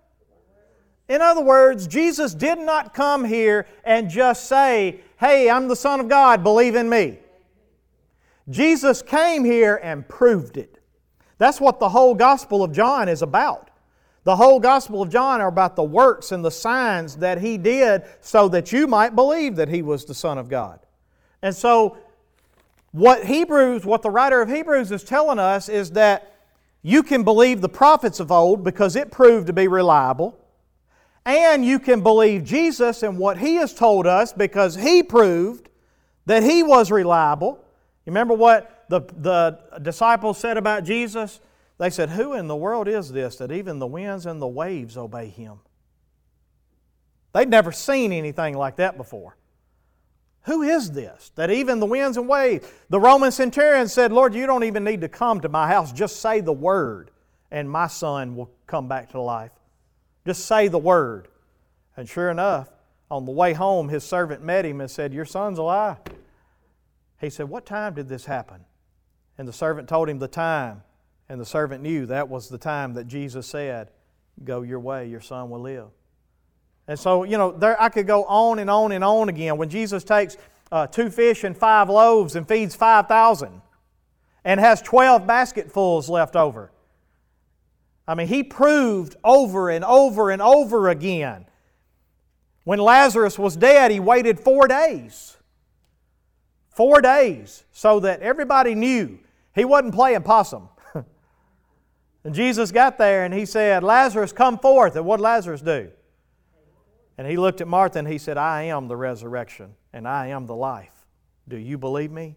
In other words, Jesus did not come here and just say, Hey, I'm the Son of God, believe in me. Jesus came here and proved it. That's what the whole Gospel of John is about. The whole Gospel of John are about the works and the signs that He did so that you might believe that He was the Son of God. And so what Hebrews, what the writer of Hebrews is telling us is that you can believe the prophets of old because it proved to be reliable. And you can believe Jesus and what He has told us because He proved that He was reliable. You remember what the, the disciples said about Jesus? They said, Who in the world is this that even the winds and the waves obey Him? They'd never seen anything like that before. Who is this that even the winds and waves? The Roman centurion said, Lord, you don't even need to come to my house. Just say the word, and my son will come back to life. Just say the word. And sure enough, on the way home, his servant met him and said, Your son's alive. He said, What time did this happen? And the servant told him the time. And the servant knew that was the time that Jesus said, Go your way, your son will live. And so, you know, there, I could go on and on and on again. When Jesus takes uh, two fish and five loaves and feeds 5,000 and has 12 basketfuls left over. I mean, he proved over and over and over again. When Lazarus was dead, he waited four days. Four days, so that everybody knew he wasn't playing possum. (laughs) and Jesus got there and he said, Lazarus, come forth. And what did Lazarus do? And he looked at Martha and he said, I am the resurrection and I am the life. Do you believe me?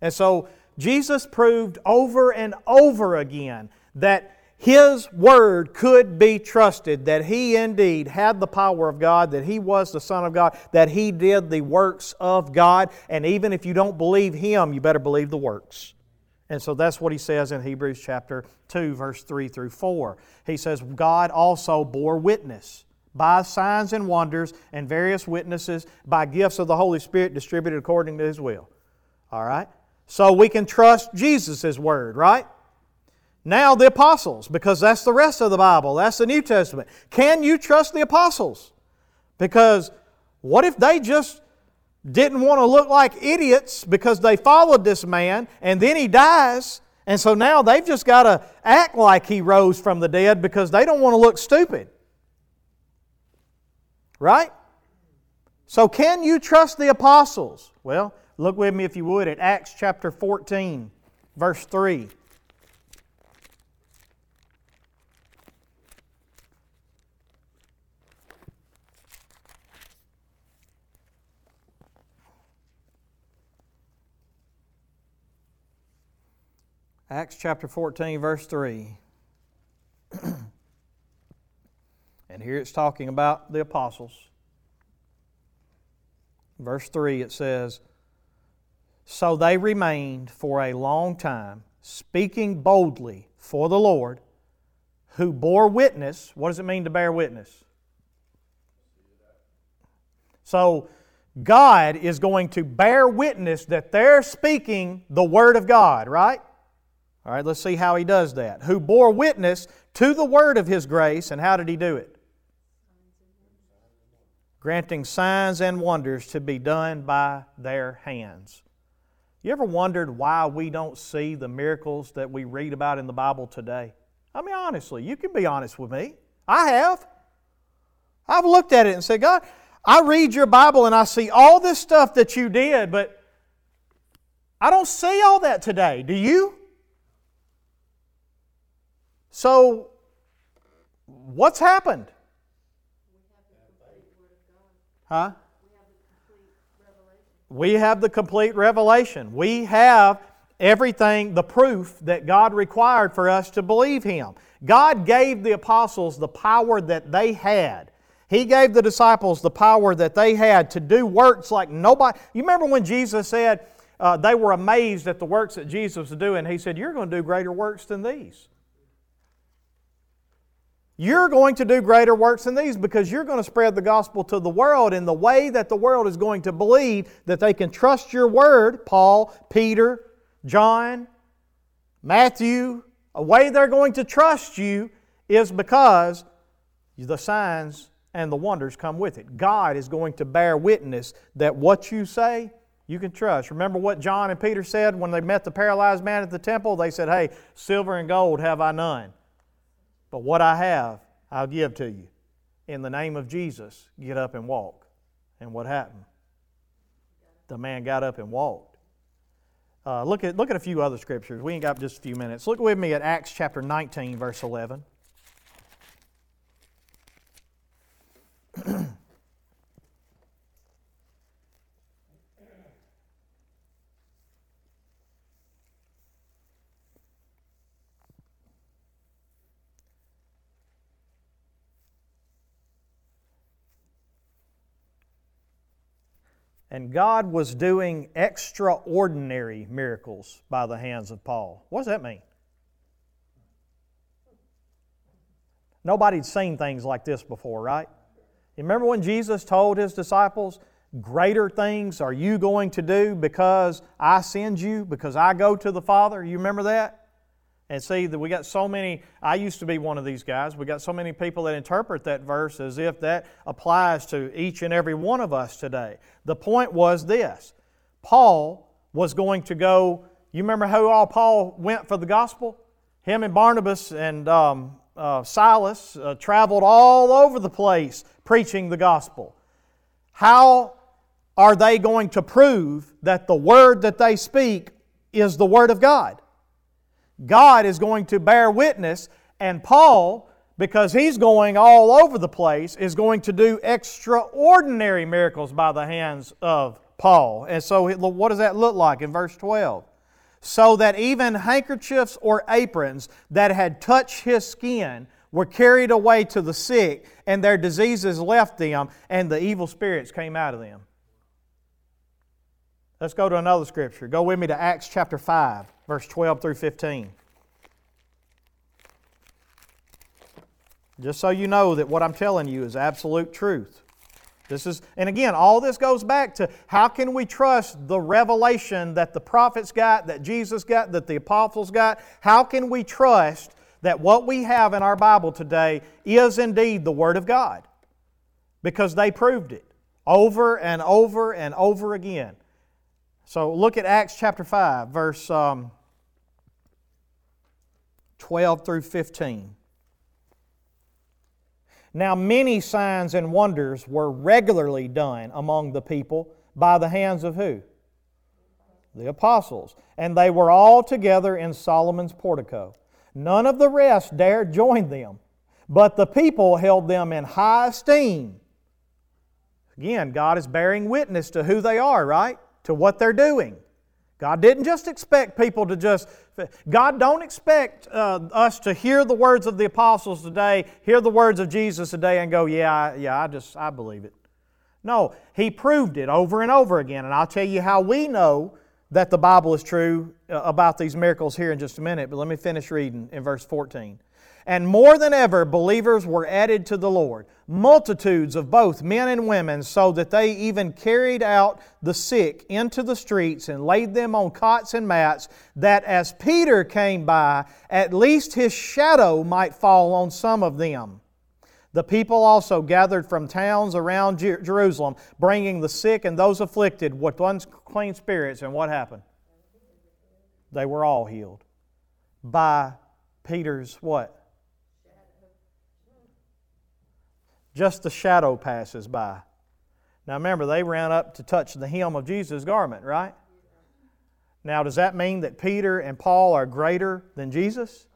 And so Jesus proved over and over again that his word could be trusted, that he indeed had the power of God, that he was the Son of God, that he did the works of God. And even if you don't believe him, you better believe the works. And so that's what he says in Hebrews chapter 2, verse 3 through 4. He says, God also bore witness by signs and wonders and various witnesses, by gifts of the Holy Spirit distributed according to His will. All right? So we can trust Jesus' word, right? Now the apostles, because that's the rest of the Bible, that's the New Testament. Can you trust the apostles? Because what if they just didn't want to look like idiots because they followed this man and then he dies and so now they've just got to act like he rose from the dead because they don't want to look stupid. Right? So, can you trust the apostles? Well, look with me if you would at Acts chapter 14, verse 3. Acts chapter 14, verse 3. And here it's talking about the apostles. Verse 3 it says, So they remained for a long time, speaking boldly for the Lord, who bore witness. What does it mean to bear witness? So, God is going to bear witness that they're speaking the Word of God, right? All right, let's see how He does that. Who bore witness to the Word of His grace, and how did He do it? Granting signs and wonders to be done by their hands. You ever wondered why we don't see the miracles that we read about in the Bible today? I mean, honestly, you can be honest with me. I have. I've looked at it and said, God, I read your Bible and I see all this stuff that you did, but I don't see all that today. Do you? So, what's happened? Huh? We have the complete revelation. We have everything, the proof that God required for us to believe Him. God gave the apostles the power that they had he gave the disciples the power that they had to do works like nobody. You remember when Jesus said uh, they were amazed at the works that Jesus was doing? He said, You're going to do greater works than these. You're going to do greater works than these because you're going to spread the gospel to the world in the way that the world is going to believe that they can trust your word, Paul, Peter, John, Matthew. A way they're going to trust you is because the signs and the wonders come with it. God is going to bear witness that what you say, you can trust. Remember what John and Peter said when they met the paralyzed man at the temple? They said, Hey, silver and gold have I none, but what I have, I'll give to you. In the name of Jesus, get up and walk. And what happened? The man got up and walked. Uh, look, at, look at a few other scriptures. We ain't got just a few minutes. Look with me at Acts chapter 19, verse 11. And God was doing extraordinary miracles by the hands of Paul. What does that mean? Nobody'd seen things like this before, right? You remember when Jesus told his disciples, Greater things are you going to do because I send you, because I go to the Father? You remember that? And see that we got so many, I used to be one of these guys. We got so many people that interpret that verse as if that applies to each and every one of us today. The point was this Paul was going to go, you remember how all Paul went for the gospel? Him and Barnabas and um, uh, Silas uh, traveled all over the place preaching the gospel. How are they going to prove that the word that they speak is the word of God? God is going to bear witness, and Paul, because he's going all over the place, is going to do extraordinary miracles by the hands of Paul. And so, what does that look like in verse 12? So that even handkerchiefs or aprons that had touched his skin were carried away to the sick, and their diseases left them, and the evil spirits came out of them. Let's go to another scripture. Go with me to Acts chapter 5, verse 12 through 15. Just so you know that what I'm telling you is absolute truth. This is, and again, all this goes back to how can we trust the revelation that the prophets got, that Jesus got, that the apostles got? How can we trust that what we have in our Bible today is indeed the Word of God because they proved it over and over and over again. So look at Acts chapter 5, verse um, 12 through 15. Now, many signs and wonders were regularly done among the people by the hands of who? The apostles. And they were all together in Solomon's portico. None of the rest dared join them, but the people held them in high esteem. Again, God is bearing witness to who they are, right? To what they're doing. God didn't just expect people to just, God don't expect uh, us to hear the words of the apostles today, hear the words of Jesus today, and go, yeah, yeah, I just, I believe it. No, He proved it over and over again. And I'll tell you how we know that the Bible is true uh, about these miracles here in just a minute, but let me finish reading in verse 14. And more than ever, believers were added to the Lord, multitudes of both men and women, so that they even carried out the sick into the streets and laid them on cots and mats, that as Peter came by, at least his shadow might fall on some of them. The people also gathered from towns around Jerusalem, bringing the sick and those afflicted with unclean spirits. And what happened? They were all healed by Peter's what? Just the shadow passes by. Now remember, they ran up to touch the hem of Jesus' garment, right? Now, does that mean that Peter and Paul are greater than Jesus?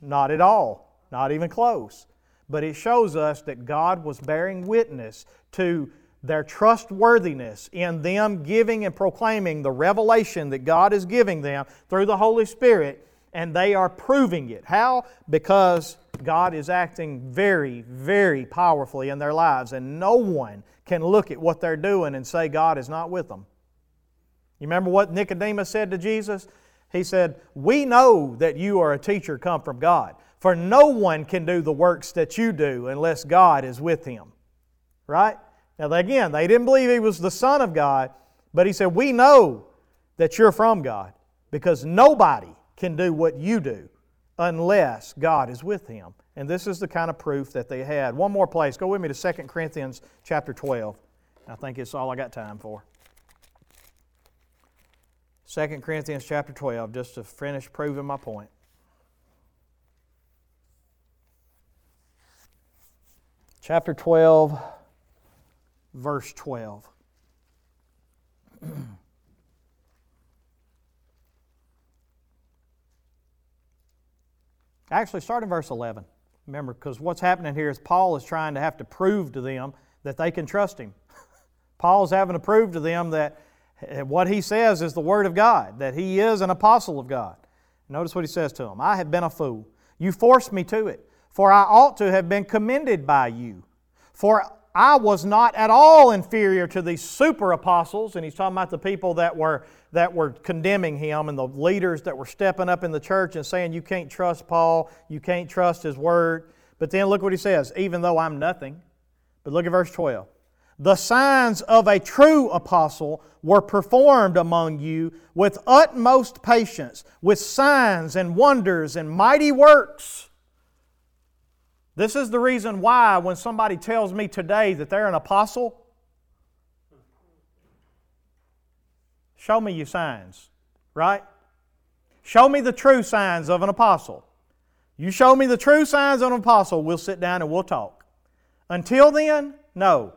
Not at all, not even close. But it shows us that God was bearing witness to their trustworthiness in them giving and proclaiming the revelation that God is giving them through the Holy Spirit, and they are proving it. How? Because God is acting very, very powerfully in their lives, and no one can look at what they're doing and say God is not with them. You remember what Nicodemus said to Jesus? He said, We know that you are a teacher come from God, for no one can do the works that you do unless God is with him. Right? Now, again, they didn't believe he was the Son of God, but he said, We know that you're from God because nobody can do what you do unless God is with him. And this is the kind of proof that they had. One more place. Go with me to 2 Corinthians chapter 12. I think it's all I got time for. 2 Corinthians chapter 12, just to finish proving my point. Chapter 12, verse 12. (clears throat) Actually, start in verse 11. Remember, because what's happening here is Paul is trying to have to prove to them that they can trust him. (laughs) Paul's having to prove to them that eh, what he says is the Word of God, that he is an apostle of God. Notice what he says to them I have been a fool. You forced me to it, for I ought to have been commended by you. For I was not at all inferior to these super apostles, and he's talking about the people that were that were condemning him and the leaders that were stepping up in the church and saying, You can't trust Paul, you can't trust his word. But then look what he says, even though I'm nothing. But look at verse 12. The signs of a true apostle were performed among you with utmost patience, with signs and wonders and mighty works. This is the reason why when somebody tells me today that they're an apostle, Show me your signs, right? Show me the true signs of an apostle. You show me the true signs of an apostle, we'll sit down and we'll talk. Until then, no.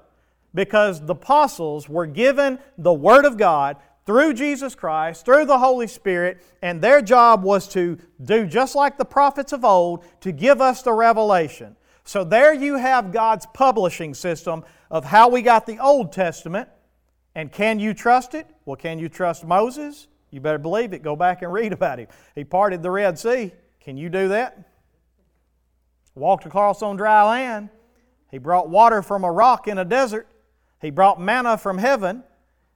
Because the apostles were given the Word of God through Jesus Christ, through the Holy Spirit, and their job was to do just like the prophets of old, to give us the revelation. So there you have God's publishing system of how we got the Old Testament and can you trust it? Well, can you trust Moses? You better believe it. Go back and read about him. He parted the Red Sea. Can you do that? Walked across on dry land. He brought water from a rock in a desert. He brought manna from heaven.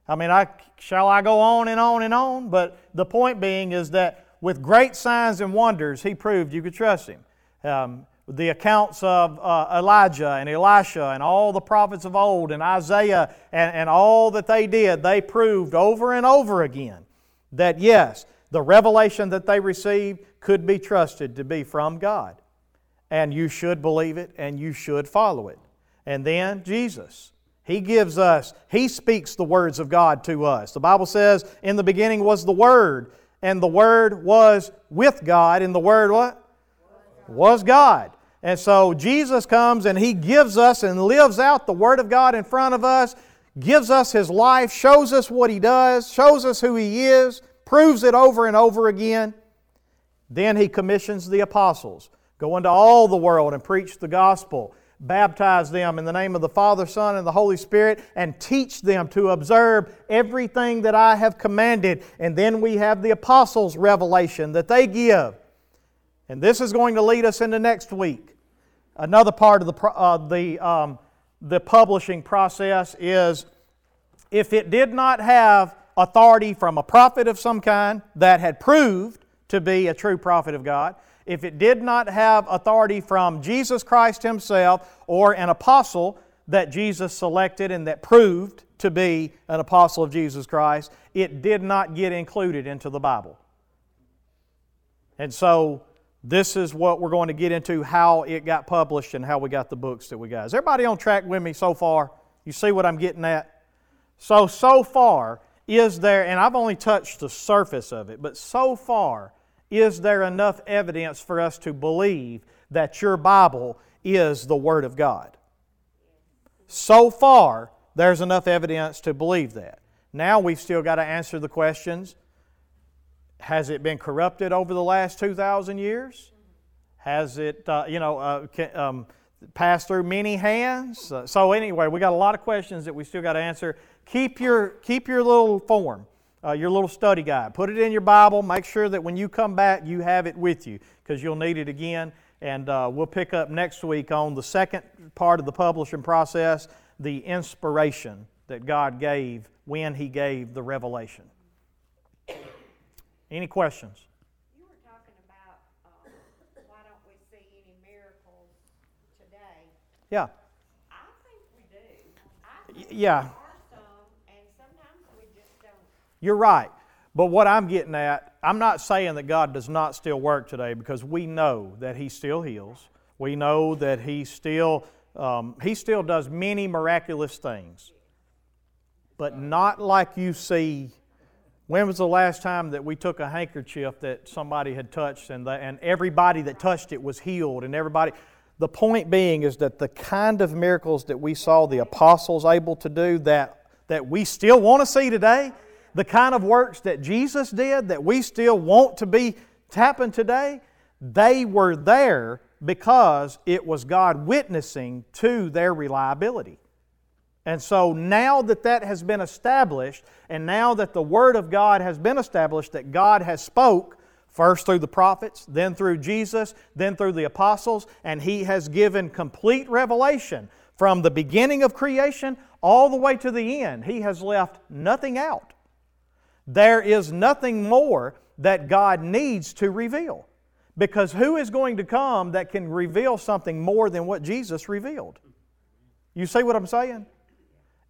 I mean, I, shall I go on and on and on? But the point being is that with great signs and wonders, he proved you could trust him. Um, the accounts of uh, Elijah and Elisha and all the prophets of old and Isaiah and, and all that they did, they proved over and over again that yes, the revelation that they received could be trusted to be from God. And you should believe it and you should follow it. And then Jesus. He gives us, He speaks the words of God to us. The Bible says, in the beginning was the Word, and the Word was with God, and the Word what? Was God. And so Jesus comes and He gives us and lives out the Word of God in front of us, gives us His life, shows us what He does, shows us who He is, proves it over and over again. Then He commissions the apostles go into all the world and preach the gospel. Baptize them in the name of the Father, Son, and the Holy Spirit, and teach them to observe everything that I have commanded. And then we have the apostles' revelation that they give. And this is going to lead us into next week. Another part of the, uh, the, um, the publishing process is if it did not have authority from a prophet of some kind that had proved to be a true prophet of God, if it did not have authority from Jesus Christ Himself or an apostle that Jesus selected and that proved to be an apostle of Jesus Christ, it did not get included into the Bible. And so, this is what we're going to get into how it got published and how we got the books that we got. Is everybody on track with me so far? You see what I'm getting at? So, so far, is there, and I've only touched the surface of it, but so far, is there enough evidence for us to believe that your Bible is the Word of God? So far, there's enough evidence to believe that. Now we've still got to answer the questions Has it been corrupted over the last 2,000 years? Has it, uh, you know, uh, um, passed through many hands? Uh, so, anyway, we got a lot of questions that we still got to answer. Keep your, keep your little form uh, your little study guide. Put it in your Bible. Make sure that when you come back, you have it with you because you'll need it again. And uh, we'll pick up next week on the second part of the publishing process the inspiration that God gave when He gave the revelation. Any questions? You were talking about uh, why don't we see any miracles today? Yeah. I think we do. I think yeah. You're right. But what I'm getting at, I'm not saying that God does not still work today because we know that He still heals. We know that He still, um, he still does many miraculous things. But not like you see. When was the last time that we took a handkerchief that somebody had touched and, the, and everybody that touched it was healed and everybody. The point being is that the kind of miracles that we saw the apostles able to do that, that we still want to see today, the kind of works that Jesus did that we still want to be tapping today, they were there because it was God witnessing to their reliability. And so now that that has been established, and now that the Word of God has been established, that God has spoke, first through the prophets, then through Jesus, then through the apostles, and He has given complete revelation from the beginning of creation all the way to the end. He has left nothing out. There is nothing more that God needs to reveal. Because who is going to come that can reveal something more than what Jesus revealed? You see what I'm saying?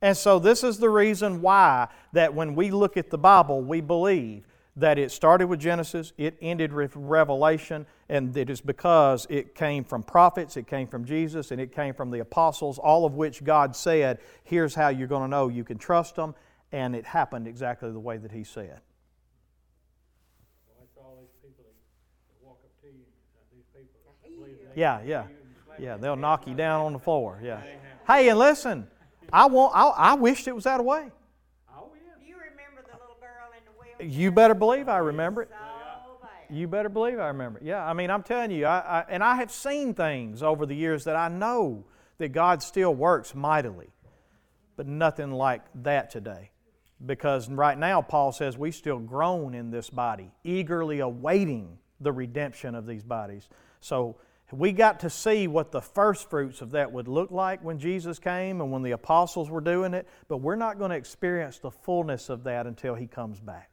And so this is the reason why that when we look at the Bible, we believe that it started with Genesis, it ended with Revelation, and it is because it came from prophets, it came from Jesus, and it came from the apostles, all of which God said, here's how you're going to know you can trust them and it happened exactly the way that he said. Yeah, yeah. Yeah, they'll knock you down on the floor. Yeah. Hey, and listen, I want. I, I wished it was that way. Oh yeah. You remember the little girl in the wheelchair? You better believe I remember it. You better believe I remember it. Yeah, I mean, I'm telling you, I, I, and I have seen things over the years that I know that God still works mightily, but nothing like that today. Because right now, Paul says we still groan in this body, eagerly awaiting the redemption of these bodies. So we got to see what the first fruits of that would look like when Jesus came and when the apostles were doing it, but we're not going to experience the fullness of that until he comes back.